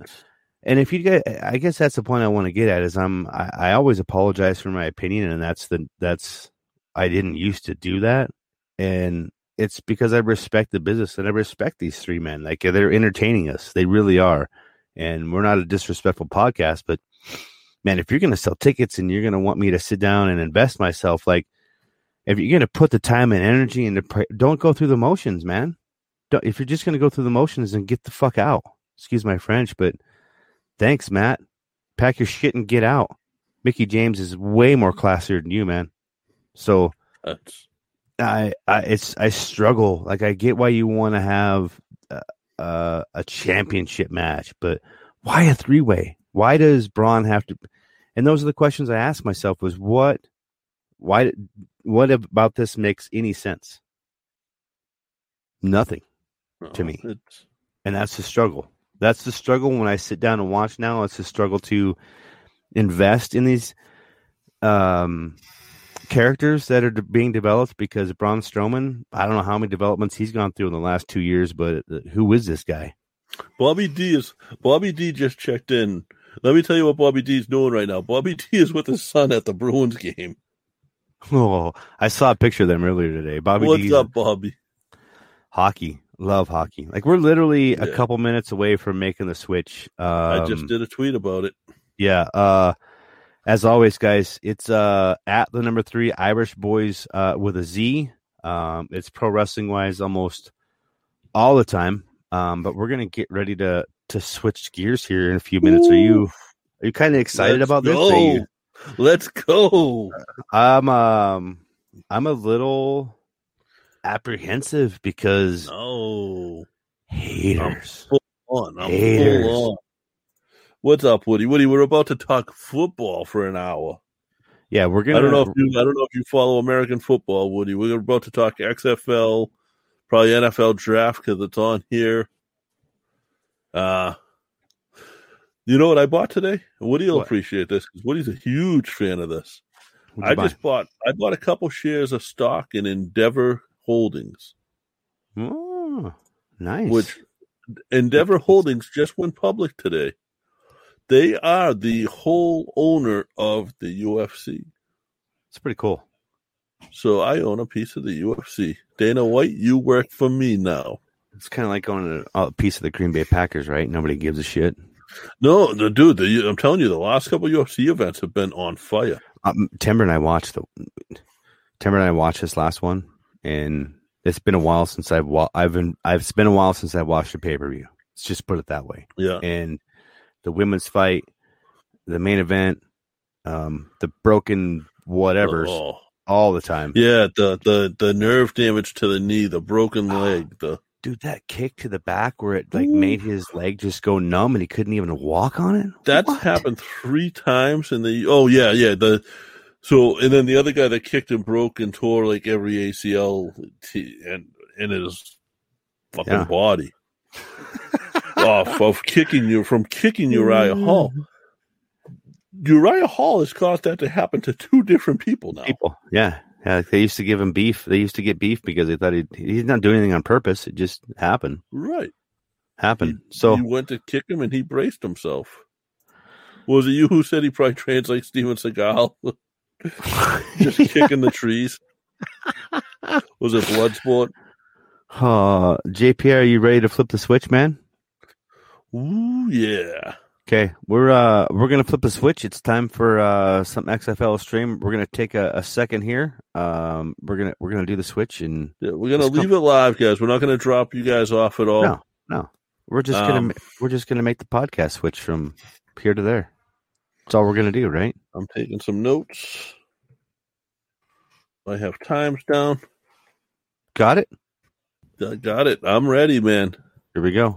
and if you get, I guess that's the point I want to get at is I'm I, I always apologize for my opinion, and that's the that's I didn't used to do that, and it's because I respect the business and I respect these three men. Like they're entertaining us, they really are, and we're not a disrespectful podcast, but man, if you're going to sell tickets and you're going to want me to sit down and invest myself, like if you're going to put the time and energy into, pre- don't go through the motions, man. Don't, if you're just going to go through the motions, and get the fuck out. Excuse my French, but thanks, Matt. Pack your shit and get out. Mickie James is way more classier than you, man. So That's I, I it's I struggle. Like I get why you want to have uh, uh, a championship match, but why a three way? Why does Braun have to? And those are the questions I ask myself: was what, why, what about this makes any sense? Nothing to me, it's and that's the struggle. That's the struggle when I sit down and watch now. It's a struggle to invest in these um characters that are being developed because Braun Strowman, I don't know how many developments he's gone through in the last two years, but uh, who is this guy? Bobby D is Bobby D just checked in. Let me tell you what Bobby D is doing right now. Bobby D is with his son at the Bruins game. Oh, I saw a picture of them earlier today. Bobby What's D's up, Bobby? hockey, love hockey. Like we're literally a couple minutes away from making the switch. Um, I just did a tweet about it. Yeah. Uh, as always, guys, it's uh at the number three Irish boys uh with a Z. Um, it's pro wrestling wise almost all the time. Um, but we're gonna get ready to to switch gears here in a few minutes. Are you are you kind of excited Let's about this? go. You- Let's go. I'm um I'm a little apprehensive because oh haters. Full on. I'm Haters. full on. What's up, Woody? Woody, we're about to talk football for an hour. Yeah, we're gonna I don't know if you I don't know if you follow American football, Woody. We're about to talk XFL, probably NFL draft because it's on here. Uh you know what I bought today? Woody will What? appreciate this because Woody's a huge fan of this. I buy? just bought I bought a couple shares of stock in Endeavor Holdings, Oh, nice. which Endeavor Holdings just went public today. They are the whole owner of the UFC. it's pretty cool. So I own a piece of the UFC. Dana White, you work for me now. It's kind of like owning a, a piece of the Green Bay Packers, right? Nobody gives a shit. No, the dude, the, I'm telling you, the last couple UFC events have been on fire. Um, Timber and I watched the Timber and I watched this last one, and it's been a while since I've wa- I've been I've it's been a while since I've watched a pay per view. Let's just put it that way. Yeah. And the women's fight, the main event, um, the broken whatever's Oh. all the time. Yeah, the the the nerve damage to the knee, the broken leg, the Dude, that kick to the back where it like made his leg just go numb and he couldn't even walk on it. that's happened three times in the oh yeah yeah the so and then the other guy that kicked and broke and tore like every ACL t- and in his fucking Yeah. body off oh, of kicking you from kicking Uriah Hall. Uriah Hall has caused that to happen to two different people now. People, yeah, yeah. They used to give him beef. They used to get beef because they thought he he's not doing anything on purpose. It just happened. Right. Happened. so he went to kick him and he braced himself. Was it you who said he probably trains like Steven Seagal? Just kicking the trees. Was it Bloodsport? Uh, JP, are you ready to flip the switch, man? Ooh, yeah. Okay, we're uh we're gonna flip the switch. It's time for uh some XFL stream. We're gonna take a, a second here. Um, we're gonna we're gonna do the switch and yeah we're gonna leave it live, guys. We're not gonna drop you guys off at all. no no we're just gonna Um, we're just gonna make the podcast switch from here to there. That's all we're gonna do, right? I'm taking some notes. I have times down. Got it. I got it. I'm ready, man. Here we go.